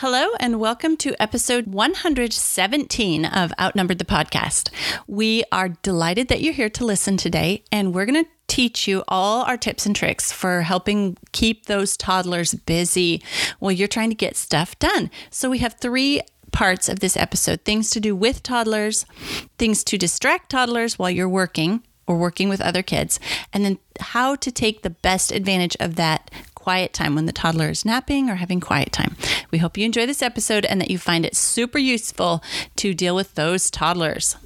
Hello, and welcome to episode 117 of Outnumbered the Podcast. We are delighted that you're here to listen today, and we're going to teach you all our tips and tricks for helping keep those toddlers busy while you're trying to get stuff done. So, we have three parts of this episode things to do with toddlers, things to distract toddlers while you're working or working with other kids, and then how to take the best advantage of that quiet time when the toddler is napping or having quiet time. We hope you enjoy this episode and that you find it super useful to deal with those toddlers.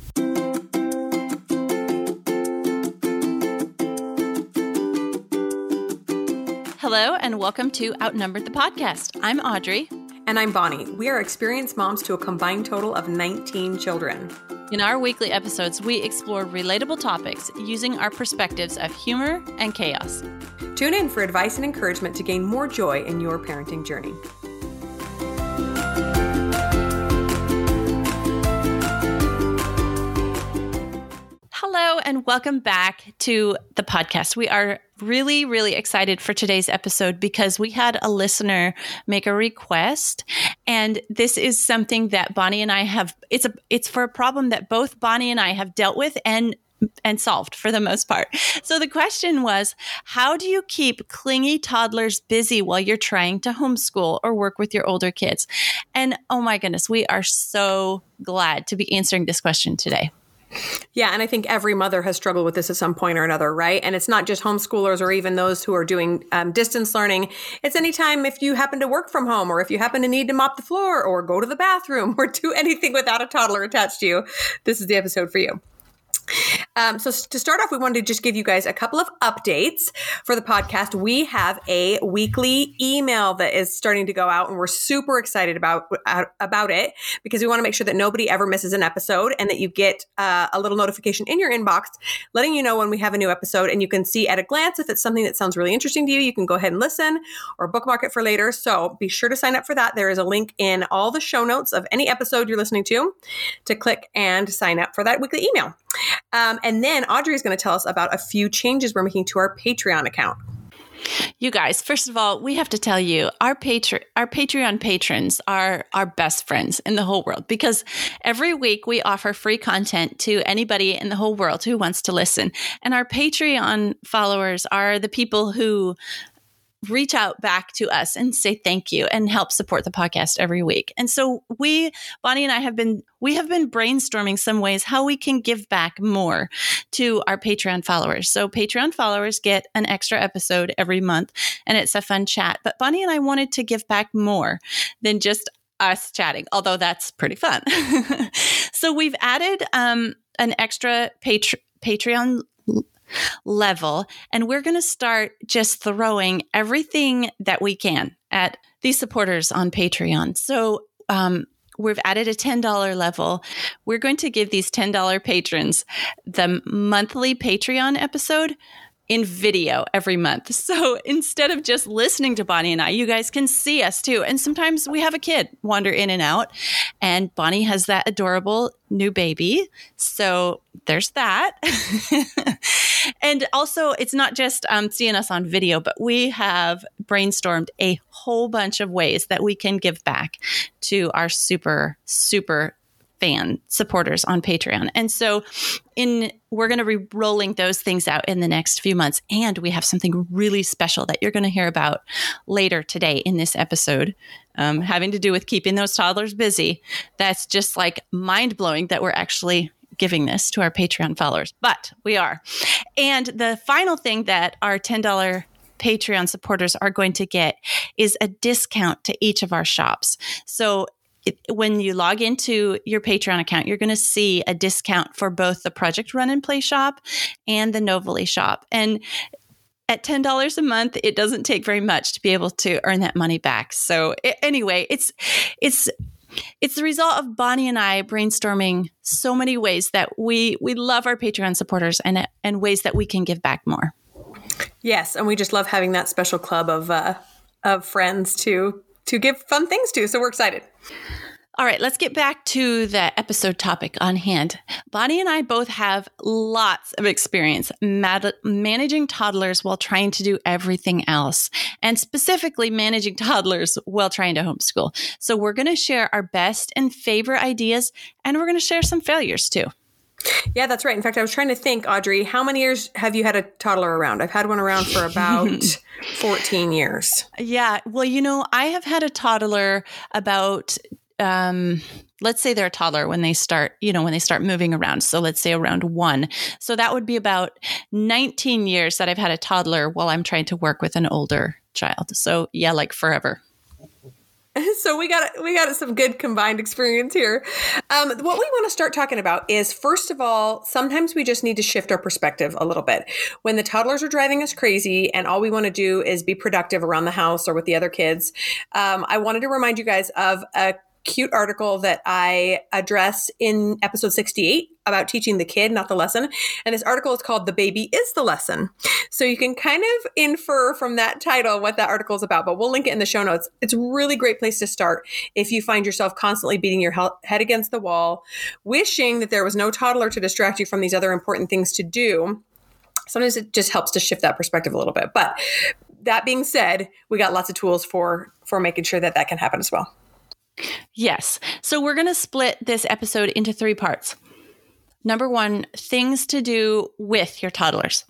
Hello, and welcome to Outnumbered the Podcast. I'm Audrey. And I'm Bonnie. We are experienced moms to a combined total of 19 children. In our weekly episodes, we explore relatable topics using our perspectives of humor and chaos. Tune in for advice and encouragement to gain more joy in your parenting journey. Hello, and welcome back to the podcast. We are really, really excited for today's episode because we had a listener make a request. And this is something that Bonnie and I have, it's a, it's for a problem that both Bonnie and I have dealt with and and solved for the most part. So the question was, how do you keep clingy toddlers busy while you're trying to homeschool or work with your older kids? And oh my goodness, we are so glad to be answering this question today. Yeah, and I think every mother has struggled with this at some point or another, right? And it's not just homeschoolers or even those who are doing um, distance learning. It's anytime if you happen to work from home or if you happen to need to mop the floor or go to the bathroom or do anything without a toddler attached to you, this is the episode for you. Um, so to start off, we wanted to just give you guys a couple of updates for the podcast. We have a weekly email that is starting to go out, and we're super excited about uh, about it because we want to make sure that nobody ever misses an episode and that you get uh, a little notification in your inbox letting you know when we have a new episode. And you can see at a glance if it's something that sounds really interesting to you. You can go ahead and listen or bookmark it for later. So be sure to sign up for that. There is a link in all the show notes of any episode you're listening to to click and sign up for that weekly email. Um, and then Audrey is going to tell us about a few changes we're making to our Patreon account. You guys, first of all, we have to tell you our our Patreon patrons are our best friends in the whole world because every week we offer free content to anybody in the whole world who wants to listen. And our Patreon followers are the people who reach out back to us and say thank you and help support the podcast every week. And so we, Bonnie and I have been, we have been brainstorming some ways how we can give back more to our Patreon followers. So Patreon followers get an extra episode every month and it's a fun chat. But Bonnie and I wanted to give back more than just us chatting, although that's pretty fun. so we've added um, an extra Patre- Patreon level. And we're going to start just throwing everything that we can at these supporters on Patreon. So, um, We've added a $10 level. We're going to give these $10 patrons the monthly Patreon episode in video every month. So instead of just listening to Bonnie and I, you guys can see us too. And sometimes we have a kid wander in and out, and Bonnie has that adorable new baby. So there's that. and also, it's not just um, seeing us on video, but we have brainstormed a whole bunch of ways that we can give back to our super, super fan supporters on Patreon. And so in we're going to be rolling those things out in the next few months and we have something really special that you're going to hear about later today in this episode um, having to do with keeping those toddlers busy that's just like mind-blowing that we're actually giving this to our patreon followers but we are and the final thing that our $10 Patreon supporters are going to get is a discount to each of our shops. So when you log into your Patreon account, you're going to see a discount for both the Project Run and Play shop and the Novely shop. And at $10 a month, it doesn't take very much to be able to earn that money back. So it, anyway, it's it's it's the result of Bonnie and I brainstorming so many ways that we we love our Patreon supporters and and ways that we can give back more. Yes, and we just love having that special club of uh, of friends to to give fun things to. So we're excited. All right, let's get back to the episode topic on hand. Bonnie and I both have lots of experience mad- managing toddlers while trying to do everything else, and specifically managing toddlers while trying to homeschool. So, we're going to share our best and favorite ideas, and we're going to share some failures too. Yeah, that's right. In fact, I was trying to think, Audrey, how many years have you had a toddler around? I've had one around for about 14 years. Yeah. Well, you know, I have had a toddler about um, let's say they're a toddler when they start, you know, when they start moving around. So let's say around one. So that would be about 19 years that I've had a toddler while I'm trying to work with an older child. So yeah, like forever. So we got we got some good combined experience here. Um, what we want to start talking about is first of all, sometimes we just need to shift our perspective a little bit. When the toddlers are driving us crazy, and all we want to do is be productive around the house or with the other kids, um, I wanted to remind you guys of a cute article that I address in episode 68 about teaching the kid, not the lesson. And this article is called The Baby is the Lesson. So you can kind of infer from that title what that article is about, but we'll link it in the show notes. It's a really great place to start if you find yourself constantly beating your head against the wall, wishing that there was no toddler to distract you from these other important things to do. Sometimes it just helps to shift that perspective a little bit. But that being said, we got lots of tools for for making sure that that can happen as well. Yes. So we're going to split this episode into three parts. Number one, things to do with your toddlers.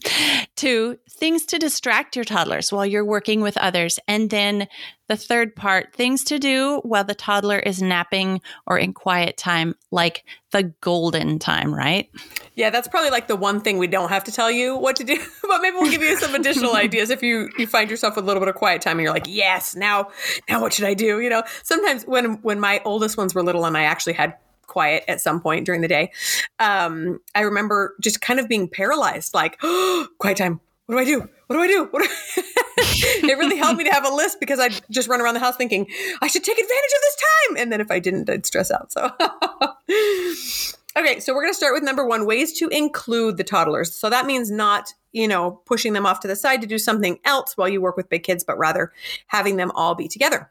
Two, things to distract your toddlers while you're working with others. And then the third part, things to do while the toddler is napping or in quiet time, like the golden time, right? Yeah, that's probably like the one thing we don't have to tell you what to do, but maybe we'll give you some additional ideas if you you find yourself with a little bit of quiet time and you're like, "Yes, now now what should I do?" You know, sometimes when when my oldest ones were little and I actually had quiet at some point during the day. Um, I remember just kind of being paralyzed, like, oh, quiet time. What do I do? What do I do? What do I- it really helped me to have a list because I'd just run around the house thinking, I should take advantage of this time. And then if I didn't, I'd stress out. So, okay, so we're going to start with number one ways to include the toddlers. So that means not, you know, pushing them off to the side to do something else while you work with big kids, but rather having them all be together.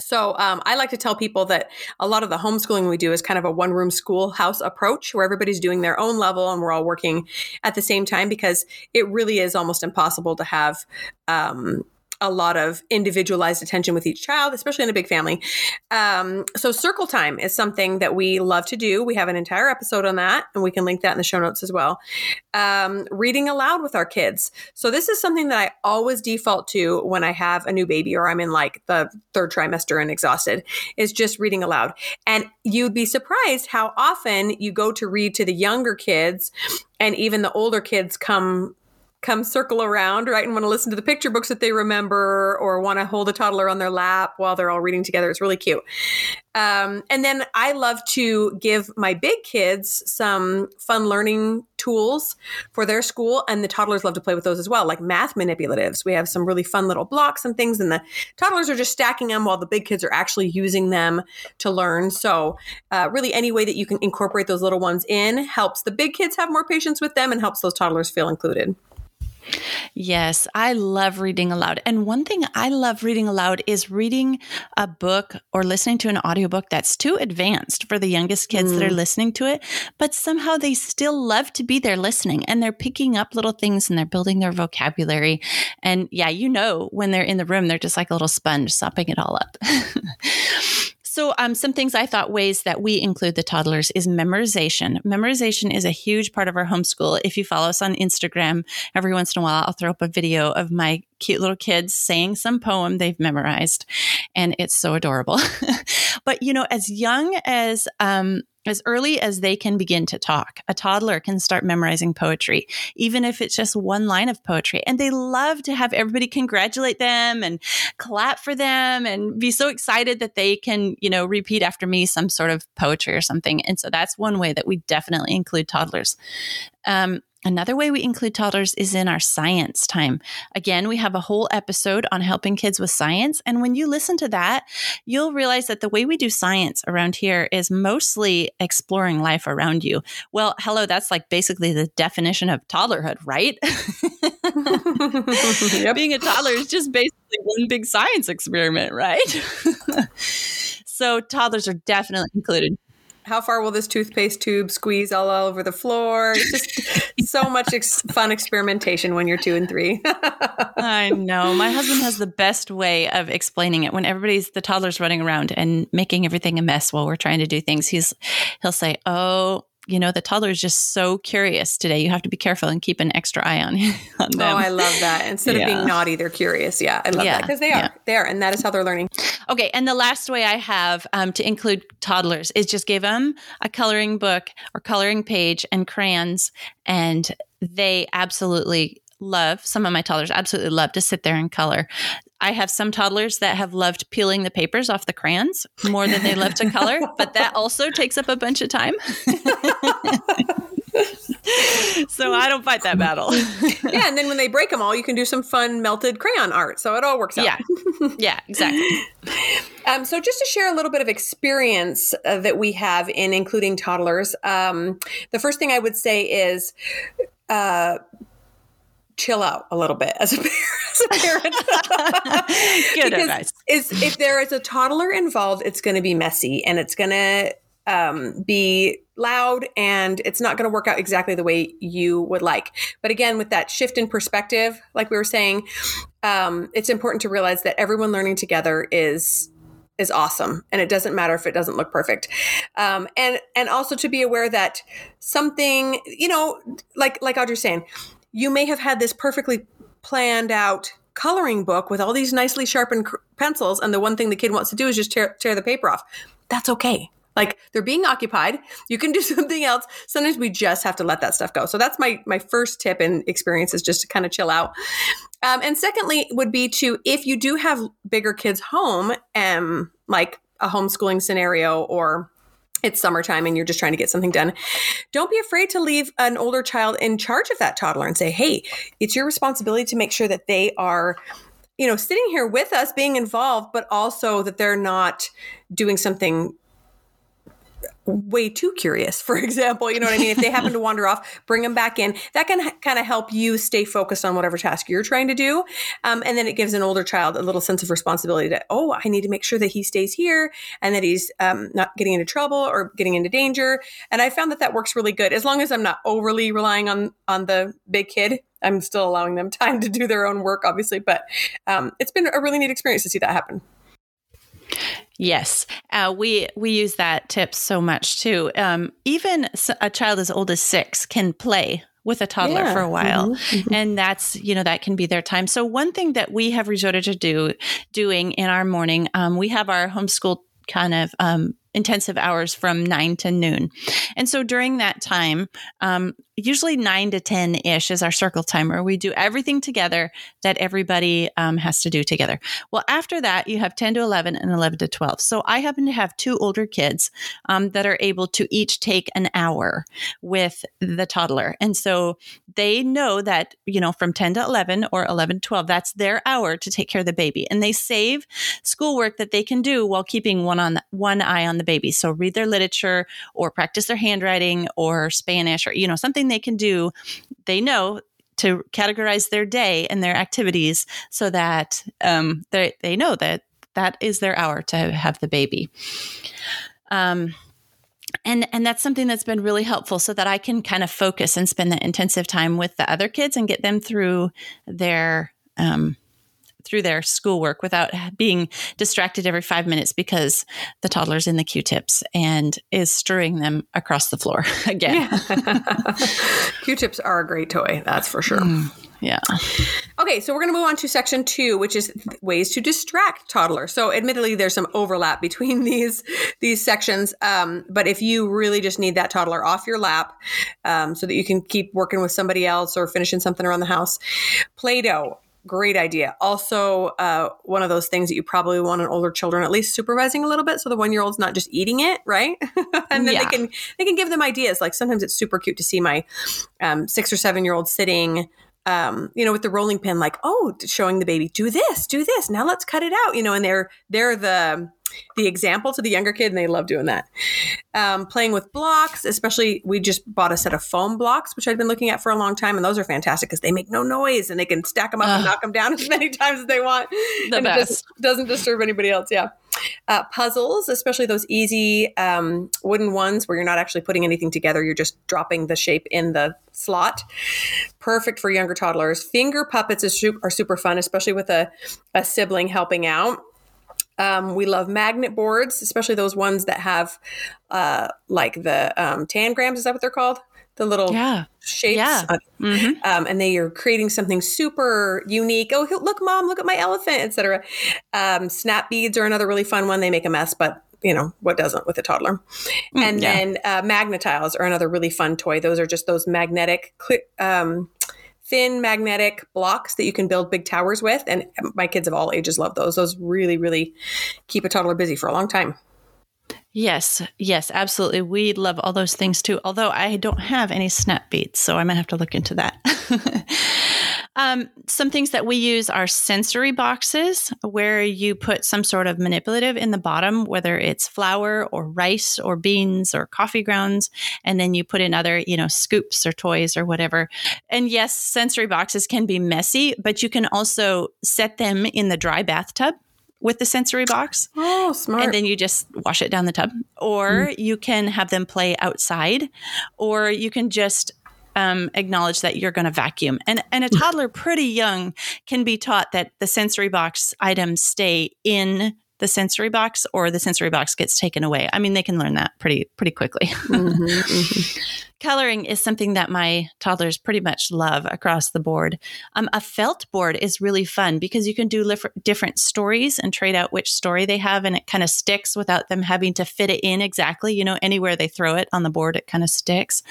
So um, I like to tell people that a lot of the homeschooling we do is kind of a one room schoolhouse approach where everybody's doing their own level and we're all working at the same time because it really is almost impossible to have um, a lot of individualized attention with each child, especially in a big family. Um, so, circle time is something that we love to do. We have an entire episode on that, and we can link that in the show notes as well. Um, reading aloud with our kids. So, this is something that I always default to when I have a new baby or I'm in like the third trimester and exhausted, is just reading aloud. And you'd be surprised how often you go to read to the younger kids and even the older kids come come circle around, right, and want to listen to the picture books that they remember or want to hold a toddler on their lap while they're all reading together. It's really cute. Um, and then I love to give my big kids some fun learning tools for their school, and the toddlers love to play with those as well, like math manipulatives. We have some really fun little blocks and things, and the toddlers are just stacking them while the big kids are actually using them to learn. So, uh, really, any way that you can incorporate those little ones in helps the big kids have more patience with them and helps those toddlers feel included. Yes, I love reading aloud. And one thing I love reading aloud is reading a book or listening to an audiobook that's too advanced for the youngest kids mm. that are mm. listening to it, but somehow they still love to be there listening and they're picking up little things and they're building their vocabulary. And yeah, you know, when they're in the room, they're just like a little sponge sopping it all up. So, um, some things I thought ways that we include the toddlers is memorization. Memorization is a huge part of our homeschool. If you follow us on Instagram, every once in a while, I'll throw up a video of my cute little kids saying some poem they've memorized, and it's so adorable. but, you know, as young as um, as early as they can begin to talk. A toddler can start memorizing poetry, even if it's just one line of poetry. And they love to have everybody congratulate them and clap for them and be so excited that they can, you know, repeat after me some sort of poetry or something. And so that's one way that we definitely include toddlers. Um, Another way we include toddlers is in our science time. Again, we have a whole episode on helping kids with science. And when you listen to that, you'll realize that the way we do science around here is mostly exploring life around you. Well, hello, that's like basically the definition of toddlerhood, right? yep. Being a toddler is just basically one big science experiment, right? So toddlers are definitely included how far will this toothpaste tube squeeze all over the floor? It's just so much ex- fun experimentation when you're two and three. I know. My husband has the best way of explaining it when everybody's the toddlers running around and making everything a mess while we're trying to do things. He's he'll say, "Oh, you know, the toddler is just so curious today. You have to be careful and keep an extra eye on, on them. Oh, I love that. Instead yeah. of being naughty, they're curious. Yeah, I love yeah. that because they are. Yeah. They are. And that is how they're learning. Okay. And the last way I have um, to include toddlers is just give them a coloring book or coloring page and crayons. And they absolutely love, some of my toddlers absolutely love to sit there and color. I have some toddlers that have loved peeling the papers off the crayons more than they love to color, but that also takes up a bunch of time. so I don't fight that battle. yeah, and then when they break them all, you can do some fun melted crayon art. So it all works out. Yeah, yeah, exactly. Um, so just to share a little bit of experience uh, that we have in including toddlers, um, the first thing I would say is. Uh, chill out a little bit as a, as a parent. Good advice. Is if there is a toddler involved, it's going to be messy and it's going to um, be loud and it's not going to work out exactly the way you would like. But again, with that shift in perspective, like we were saying, um, it's important to realize that everyone learning together is is awesome and it doesn't matter if it doesn't look perfect um, and and also to be aware that something you know like like audrey's saying you may have had this perfectly planned out coloring book with all these nicely sharpened cr- pencils, and the one thing the kid wants to do is just tear, tear the paper off. That's okay. Like they're being occupied. You can do something else. Sometimes we just have to let that stuff go. So that's my my first tip and experience is just to kind of chill out. Um, and secondly, would be to if you do have bigger kids home, um, like a homeschooling scenario or it's summertime and you're just trying to get something done, don't be afraid to leave an older child in charge of that toddler and say, hey, it's your responsibility to make sure that they are you know sitting here with us being involved but also that they're not doing something way too curious, for example. You know what I mean? If they happen to wander off, bring them back in. That can h- kind of help you stay focused on whatever task you're trying to do. Um, and then it gives an older child a little sense of responsibility that, oh, I need to make sure that he stays here and that he's um, not getting into trouble or getting into danger. And I found that that works really good as long as I'm not overly relying on on the big kid. I'm still allowing them time to do their own work, obviously, but um, it's been a really neat experience to see that happen. Yes, uh, we we use that tip so much too. Um, even a child as old as six can play with a toddler yeah. for a while mm-hmm. Mm-hmm. and that's you know that can be their time so one thing that we have resorted to do doing in our morning um, we have our homeschool kind of um, intensive hours from nine to noon. And so during that time, um, usually nine to 10 ish is our circle timer. We do everything together that everybody um, has to do together. Well, after that, you have 10 to 11 and 11 to 12. So I happen to have two older kids um, that are able to each take an hour with the toddler. And so they know that, you know, from 10 to 11 or 11 to 12, that's their hour to take care of the baby. And they save schoolwork that they can do while keeping one on one eye on the baby. So read their literature or practice their handwriting or Spanish or, you know, something they can do. They know to categorize their day and their activities so that um, they, they know that that is their hour to have the baby. Um, and and that's something that's been really helpful so that I can kind of focus and spend that intensive time with the other kids and get them through their um, through their schoolwork without being distracted every five minutes because the toddler's in the Q-tips and is stirring them across the floor again. Yeah. Q-tips are a great toy, that's for sure. Mm, yeah. Okay, so we're going to move on to section two, which is ways to distract toddlers. So, admittedly, there's some overlap between these these sections, um, but if you really just need that toddler off your lap, um, so that you can keep working with somebody else or finishing something around the house, Play-Doh great idea. Also, uh, one of those things that you probably want an older children at least supervising a little bit, so the one year old's not just eating it, right? and then yeah. they can they can give them ideas. Like sometimes it's super cute to see my um, six or seven year old sitting. Um, you know, with the rolling pin, like, oh, showing the baby, do this, do this. Now let's cut it out. You know, and they're they're the the example to the younger kid, and they love doing that. Um, playing with blocks, especially, we just bought a set of foam blocks, which I'd been looking at for a long time, and those are fantastic because they make no noise and they can stack them up and knock them down as many times as they want. The and best. It doesn't, doesn't disturb anybody else. Yeah. Uh, puzzles, especially those easy um, wooden ones where you're not actually putting anything together, you're just dropping the shape in the slot. Perfect for younger toddlers. Finger puppets is, are super fun, especially with a, a sibling helping out. Um, we love magnet boards, especially those ones that have uh, like the um, tangrams. Is that what they're called? The little yeah. shapes. Yeah. Mm-hmm. um, and they are creating something super unique. Oh, look, mom, look at my elephant, etc. Um, snap beads are another really fun one. They make a mess, but you know what doesn't with a toddler mm, and yeah. then uh, magnetiles are another really fun toy those are just those magnetic um, thin magnetic blocks that you can build big towers with. And my kids of all ages love those. Those really, really keep a toddler busy for a long time. Yes, yes, absolutely. We love all those things too. Although I don't have any snap beads, so I might have to look into that. um, some things that we use are sensory boxes, where you put some sort of manipulative in the bottom, whether it's flour or rice or beans or coffee grounds, and then you put in other, you know, scoops or toys or whatever. And yes, sensory boxes can be messy, but you can also set them in the dry bathtub with the sensory box. Oh, smart. And then you just wash it down the tub. Or mm. you can have them play outside, or you can just um, acknowledge that you're going to vacuum. And, and a toddler pretty young can be taught that the sensory box items stay in the sensory box or the sensory box gets taken away. I mean, they can learn that pretty pretty quickly. mm-hmm, mm-hmm. Coloring is something that my toddlers pretty much love across the board. Um, a felt board is really fun because you can do lif- different stories and trade out which story they have, and it kind of sticks without them having to fit it in exactly. You know, anywhere they throw it on the board, it kind of sticks.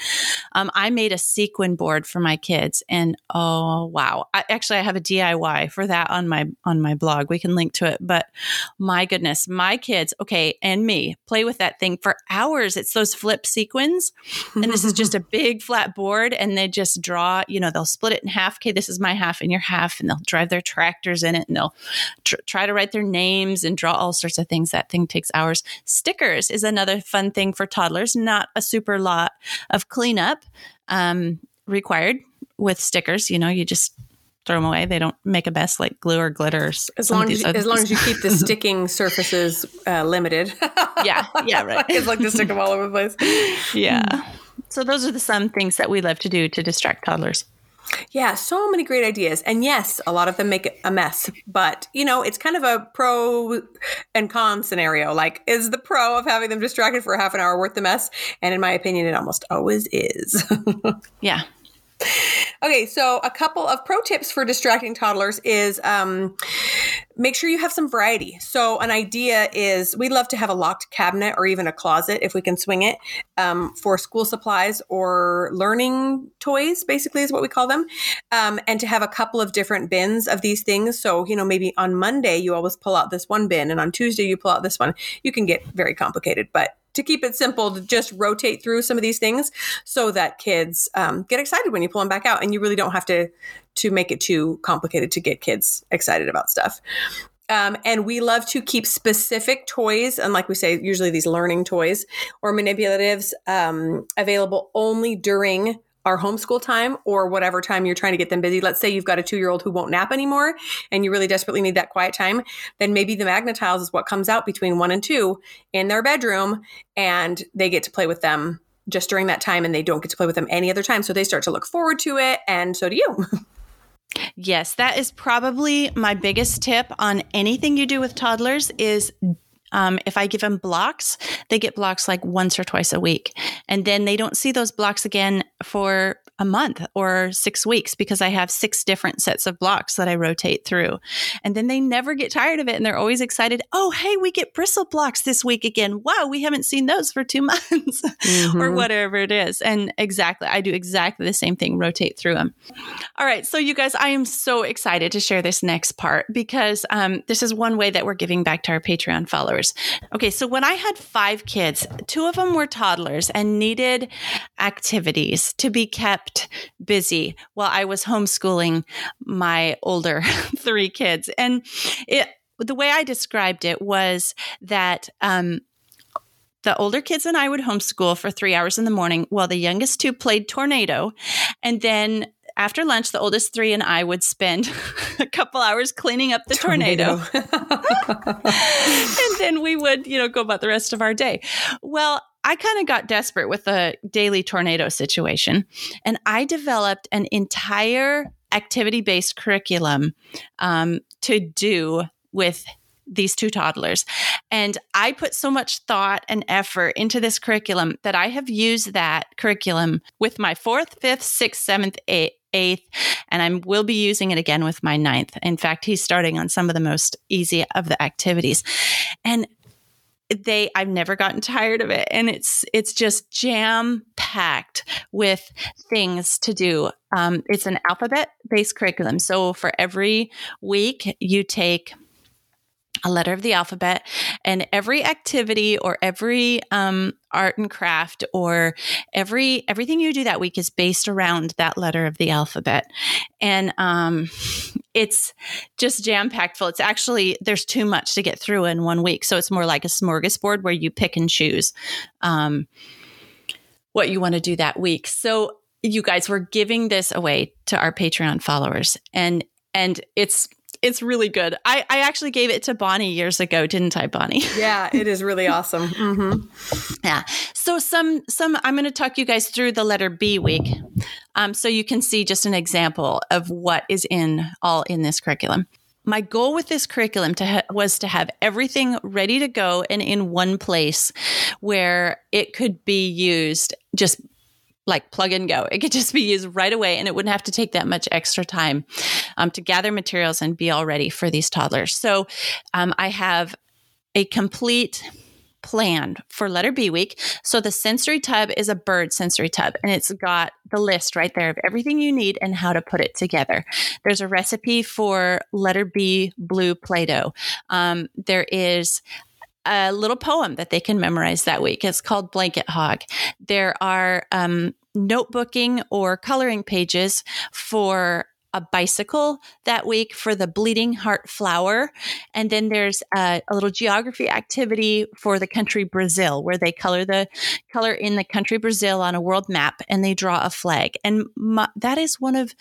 Um, I made a sequin board for my kids, and oh wow! I, actually, I have a DIY for that on my on my blog. We can link to it. But my goodness, my kids, okay, and me play with that thing for hours. It's those flip sequins, and this is just a big flat board and they just draw, you know, they'll split it in half. Okay, this is my half and your half. And they'll drive their tractors in it and they'll tr- try to write their names and draw all sorts of things. That thing takes hours. Stickers is another fun thing for toddlers, not a super lot of cleanup um, required with stickers. You know, you just throw them away. They don't make a mess like glue or glitter. As long as you, as long as you keep the sticking surfaces uh, limited. yeah, yeah, right. it's like to stick them all over the place. Yeah. So those are the some things that we love to do to distract toddlers. Yeah, so many great ideas. And yes, a lot of them make a mess, but you know, it's kind of a pro and con scenario. Like, is the pro of having them distracted for half an hour worth the mess? And in my opinion, it almost always is. yeah. Okay, so a couple of pro tips for distracting toddlers is um, make sure you have some variety. So, an idea is we love to have a locked cabinet or even a closet if we can swing it um, for school supplies or learning toys, basically, is what we call them. Um, and to have a couple of different bins of these things. So, you know, maybe on Monday you always pull out this one bin and on Tuesday you pull out this one. You can get very complicated, but to keep it simple, to just rotate through some of these things so that kids um, get excited when you pull them back out, and you really don't have to to make it too complicated to get kids excited about stuff. Um, and we love to keep specific toys, and like we say, usually these learning toys or manipulatives um, available only during our homeschool time or whatever time you're trying to get them busy. Let's say you've got a two year old who won't nap anymore and you really desperately need that quiet time, then maybe the Magnetiles is what comes out between one and two in their bedroom and they get to play with them just during that time and they don't get to play with them any other time. So they start to look forward to it and so do you. yes, that is probably my biggest tip on anything you do with toddlers is um, if I give them blocks, they get blocks like once or twice a week. And then they don't see those blocks again for a month or six weeks because I have six different sets of blocks that I rotate through. And then they never get tired of it and they're always excited. Oh, hey, we get bristle blocks this week again. Wow, we haven't seen those for two months mm-hmm. or whatever it is. And exactly, I do exactly the same thing, rotate through them. All right. So, you guys, I am so excited to share this next part because um, this is one way that we're giving back to our Patreon followers. Okay. So, when I had five kids, two of them were toddlers and needed activities to be kept kept busy while I was homeschooling my older three kids. And it, the way I described it was that um, the older kids and I would homeschool for three hours in the morning while the youngest two played tornado. And then after lunch, the oldest three and I would spend a couple hours cleaning up the tornado. tornado. and then we would, you know, go about the rest of our day. Well, I kind of got desperate with the daily tornado situation, and I developed an entire activity based curriculum um, to do with these two toddlers. And I put so much thought and effort into this curriculum that I have used that curriculum with my fourth, fifth, sixth, seventh, eighth, eighth, and I will be using it again with my ninth. In fact, he's starting on some of the most easy of the activities. And they I've never gotten tired of it and it's it's just jam packed with things to do. Um, it's an alphabet based curriculum. So for every week you take a letter of the alphabet and every activity or every um, art and craft or every everything you do that week is based around that letter of the alphabet. And um, it's just jam packed full. It's actually there's too much to get through in one week. So it's more like a smorgasbord where you pick and choose um, what you want to do that week. So you guys were giving this away to our patreon followers. And and it's it's really good. I, I actually gave it to Bonnie years ago, didn't I, Bonnie? Yeah, it is really awesome. Mm-hmm. Yeah. So some some I'm going to talk you guys through the letter B week, um, so you can see just an example of what is in all in this curriculum. My goal with this curriculum to ha- was to have everything ready to go and in one place where it could be used just like plug and go. It could just be used right away and it wouldn't have to take that much extra time um, to gather materials and be all ready for these toddlers. So um, I have a complete plan for letter B week. So the sensory tub is a bird sensory tub and it's got the list right there of everything you need and how to put it together. There's a recipe for letter B blue Play Doh. Um, there is a little poem that they can memorize that week. It's called Blanket Hog. There are um, notebooking or coloring pages for a bicycle that week for the bleeding heart flower and then there's a, a, little geography activity for the country brazil where they color the color in the country brazil on a world map and they draw a flag and my, that is one of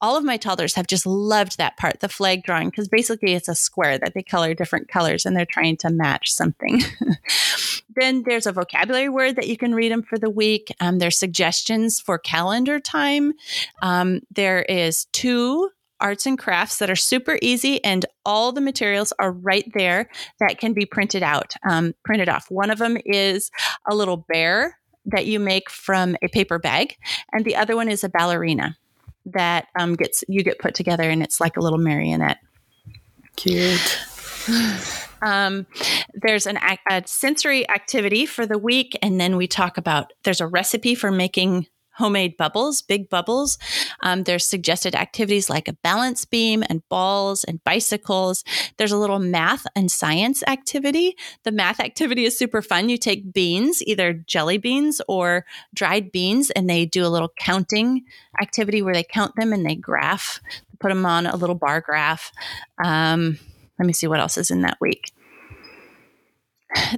all of my toddlers have just loved that part, the flag drawing, because basically it's a square that they color different colors and they're trying to match something. then there's a vocabulary word that you can read them for the week. Um, there's suggestions for calendar time. Um, there is two arts and crafts that are super easy and all the materials are right there that can be printed out um, printed off one of them is a little bear that you make from a paper bag and the other one is a ballerina that um, gets you get put together, and it's like a little marionette. Cute. Um, there's an a sensory activity for the week, and then we talk about there's a recipe for making homemade bubbles, big bubbles. Um, there's suggested activities like a balance beam and balls and bicycles. There's a little math and science activity. The math activity is super fun. You take beans, either jelly beans or dried beans, and they do a little counting activity where they count them and they graph, put them on a little bar graph. Um, let me see what else is in that week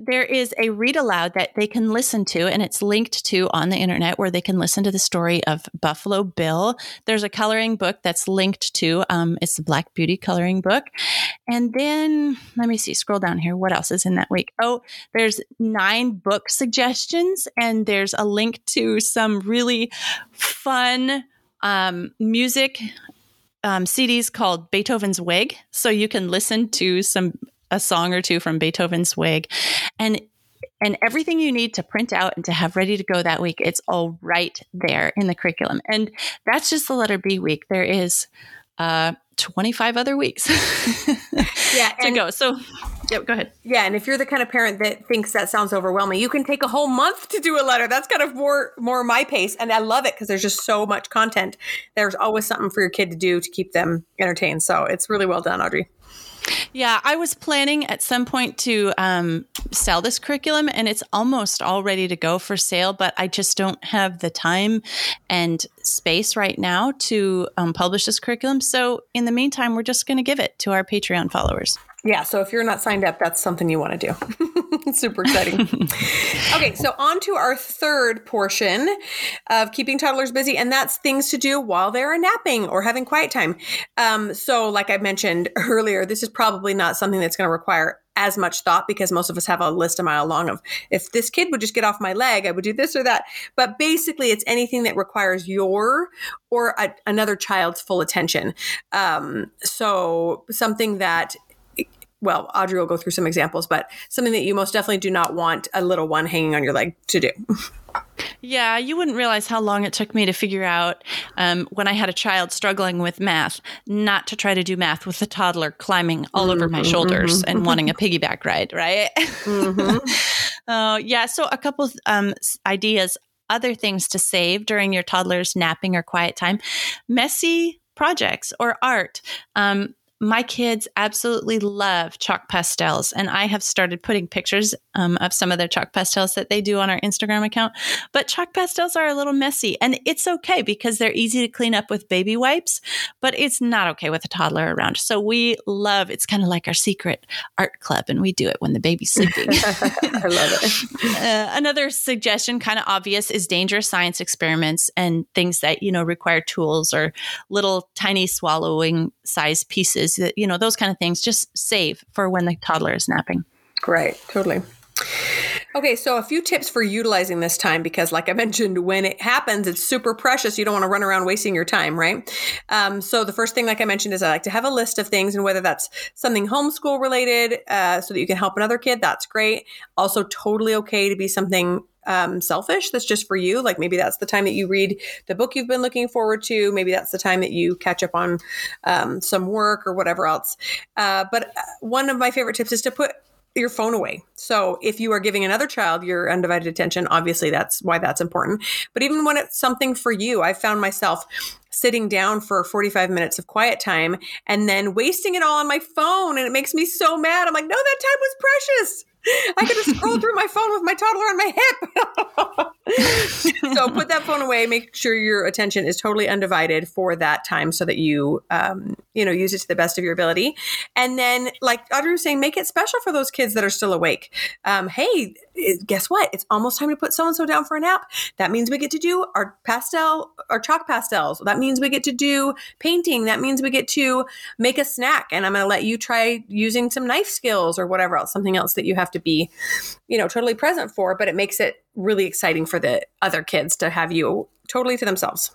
there is a read aloud that they can listen to, and it's linked to on the internet where they can listen to the story of Buffalo Bill. There's a coloring book that's linked to, um, it's the Black Beauty coloring book. And then let me see, scroll down here. What else is in that week? Oh, there's nine book suggestions, and there's a link to some really fun um, music um, CDs called Beethoven's Wig. So you can listen to some a song or two from Beethoven's Wig, and and everything you need to print out and to have ready to go that week, it's all right there in the curriculum. And that's just the letter B week. There is uh, 25 other weeks yeah, to go. So, yep, go ahead. Yeah, and if you're the kind of parent that thinks that sounds overwhelming, you can take a whole month to do a letter. That's kind of more more my pace, and I love it because there's just so much content. There's always something for your kid to do to keep them entertained. So it's really well done, Audrey. Yeah, I was planning at some point to um, sell this curriculum, and it's almost all ready to go for sale, but I just don't have the time and space right now to um, publish this curriculum. So, in the meantime, we're just going to give it to our Patreon followers. Yeah, so if you're not signed up, that's something you want to do. Super exciting. okay, so on to our third portion of keeping toddlers busy, and that's things to do while they're napping or having quiet time. Um, so, like I mentioned earlier, this is probably not something that's going to require as much thought because most of us have a list a mile long of if this kid would just get off my leg, I would do this or that. But basically, it's anything that requires your or a, another child's full attention. Um, so, something that well, Audrey will go through some examples, but something that you most definitely do not want a little one hanging on your leg to do. Yeah, you wouldn't realize how long it took me to figure out um, when I had a child struggling with math, not to try to do math with a toddler climbing all mm-hmm, over my mm-hmm, shoulders mm-hmm. and wanting a piggyback ride, right? Mm-hmm. uh, yeah, so a couple um, ideas, other things to save during your toddler's napping or quiet time messy projects or art. Um, my kids absolutely love chalk pastels, and I have started putting pictures um, of some of their chalk pastels that they do on our Instagram account. But chalk pastels are a little messy, and it's okay because they're easy to clean up with baby wipes, but it's not okay with a toddler around. So we love it's kind of like our secret art club, and we do it when the baby's sleeping. I love it. Uh, another suggestion, kind of obvious, is dangerous science experiments and things that you know require tools or little tiny swallowing size pieces that, you know, those kind of things just save for when the toddler is napping. Right, totally. Okay, so a few tips for utilizing this time because, like I mentioned, when it happens, it's super precious. You don't want to run around wasting your time, right? Um, so, the first thing, like I mentioned, is I like to have a list of things, and whether that's something homeschool related uh, so that you can help another kid, that's great. Also, totally okay to be something um, selfish that's just for you like maybe that's the time that you read the book you've been looking forward to maybe that's the time that you catch up on um, some work or whatever else uh, but uh, one of my favorite tips is to put your phone away. So if you are giving another child your undivided attention, obviously that's why that's important. But even when it's something for you, I found myself sitting down for 45 minutes of quiet time and then wasting it all on my phone and it makes me so mad. I'm like, "No, that time was precious." I could have scrolled through my phone with my toddler on my hip. so put that phone away. Make sure your attention is totally undivided for that time, so that you, um, you know, use it to the best of your ability. And then, like Audrey was saying, make it special for those kids that are still awake. Um, hey, guess what? It's almost time to put so and so down for a nap. That means we get to do our pastel, our chalk pastels. That means we get to do painting. That means we get to make a snack. And I'm going to let you try using some knife skills or whatever else, something else that you have to be, you know, totally present for. But it makes it really exciting for the other kids to have you totally to themselves.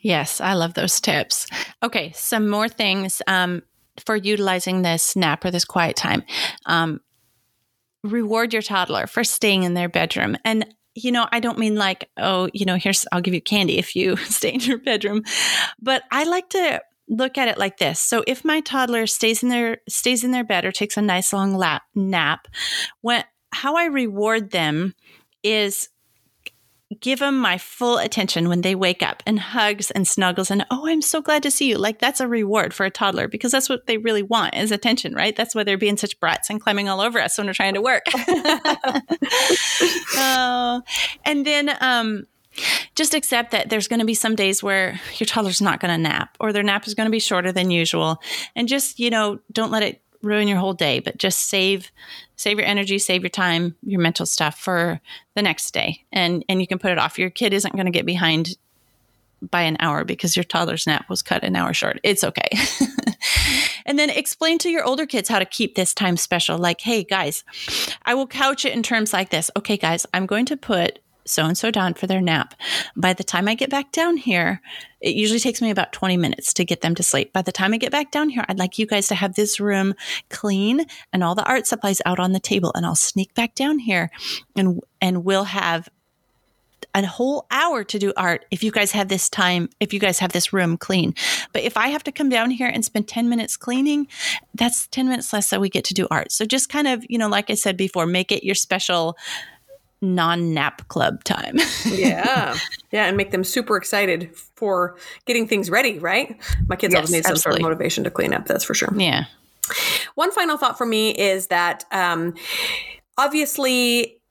Yes, I love those tips. Okay, some more things um, for utilizing this nap or this quiet time. Um, reward your toddler for staying in their bedroom. And you know, I don't mean like, oh, you know, here's I'll give you candy if you stay in your bedroom. But I like to look at it like this. So if my toddler stays in their stays in their bed or takes a nice long lap nap, when how I reward them is give them my full attention when they wake up and hugs and snuggles and oh i'm so glad to see you. Like that's a reward for a toddler because that's what they really want is attention right? That's why they're being such brats and climbing all over us when we're trying to work. Uh, and then um, just accept that there's going to be some days where your toddler's not going to nap or their nap is going to be shorter than usual. And just you know don't let it ruin your whole day, but just save save your energy, save your time, your mental stuff for the next day. And and you can put it off. Your kid isn't going to get behind by an hour because your toddler's nap was cut an hour short. It's okay. and then explain to your older kids how to keep this time special. Like, hey guys, I will couch it in terms like this. Okay, guys, I'm going to put so and so down for their nap. By the time I get back down here, it usually takes me about 20 minutes to get them to sleep. By the time I get back down here, I'd like you guys to have this room clean and all the art supplies out on the table. And I'll sneak back down here and and we'll have a whole hour to do art if you guys have this time, if you guys have this room clean. But if I have to come down here and spend 10 minutes cleaning, that's 10 minutes less that we get to do art. So just kind of, you know, like I said before, make it your special non nap club time. yeah. Yeah. And make them super excited for getting things ready, right? My kids yes, always need some absolutely. sort of motivation to clean up. That's for sure. Yeah. One final thought for me is that um, obviously,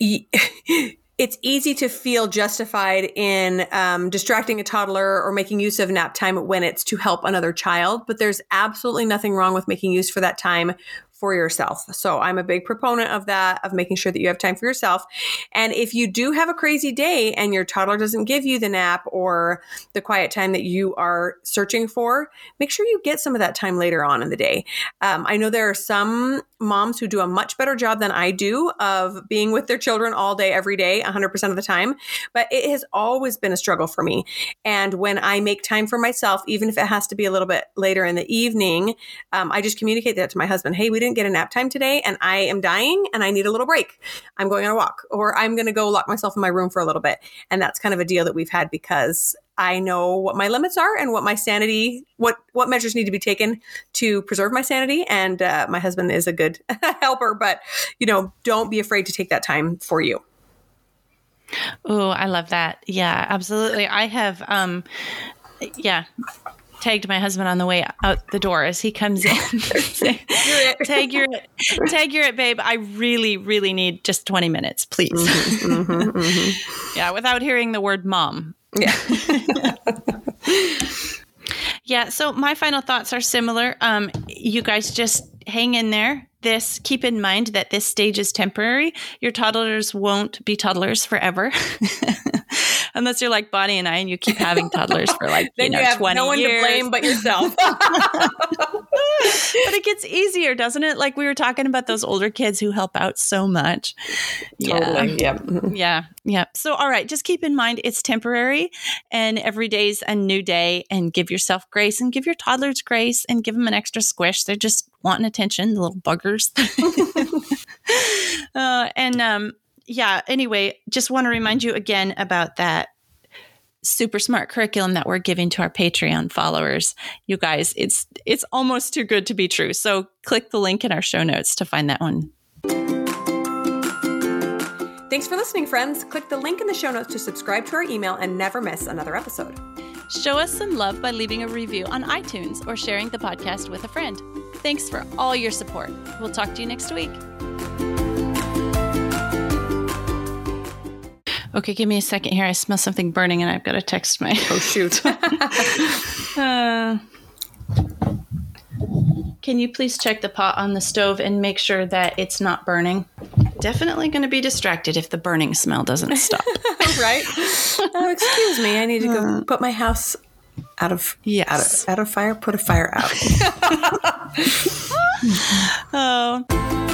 it's easy to feel justified in um, distracting a toddler or making use of nap time when it's to help another child, but there's absolutely nothing wrong with making use for that time for yourself. So I'm a big proponent of that, of making sure that you have time for yourself. And if you do have a crazy day and your toddler doesn't give you the nap or the quiet time that you are searching for, make sure you get some of that time later on in the day. Um, I know there are some moms who do a much better job than I do of being with their children all day, every day, 100% of the time. But it has always been a struggle for me. And when I make time for myself, even if it has to be a little bit later in the evening, um, I just communicate that to my husband. Hey, we didn't get a nap time today and I am dying and I need a little break. I'm going on a walk or I'm going to go lock myself in my room for a little bit. And that's kind of a deal that we've had because I know what my limits are and what my sanity, what what measures need to be taken to preserve my sanity. And uh, my husband is a good helper, but you know, don't be afraid to take that time for you. Oh, I love that. Yeah, absolutely. I have, um, yeah, tagged my husband on the way out the door as he comes in. tag your tag your it, babe. I really, really need just 20 minutes, please. Mm-hmm, mm-hmm, mm-hmm. yeah, without hearing the word mom. Yeah. yeah. So my final thoughts are similar. Um, you guys just hang in there. This keep in mind that this stage is temporary. Your toddlers won't be toddlers forever. Unless you're like Bonnie and I and you keep having toddlers for like, then you know, you have 20 no one years. to blame but yourself. but it gets easier, doesn't it? Like we were talking about those older kids who help out so much. Totally. Yeah. Yeah. Yeah. So, all right, just keep in mind it's temporary and every day's a new day and give yourself grace and give your toddlers grace and give them an extra squish. They're just wanting attention, the little buggers. uh, and um, yeah, anyway, just want to remind you again about that super smart curriculum that we're giving to our Patreon followers. You guys, it's it's almost too good to be true. So click the link in our show notes to find that one. Thanks for listening, friends. Click the link in the show notes to subscribe to our email and never miss another episode. Show us some love by leaving a review on iTunes or sharing the podcast with a friend. Thanks for all your support. We'll talk to you next week. Okay, give me a second here. I smell something burning and I've got to text my. Oh, shoot. uh, can you please check the pot on the stove and make sure that it's not burning? Definitely going to be distracted if the burning smell doesn't stop. right? Oh, excuse me. I need to go put my house out of yes. out of, out of fire. Put a fire out. oh.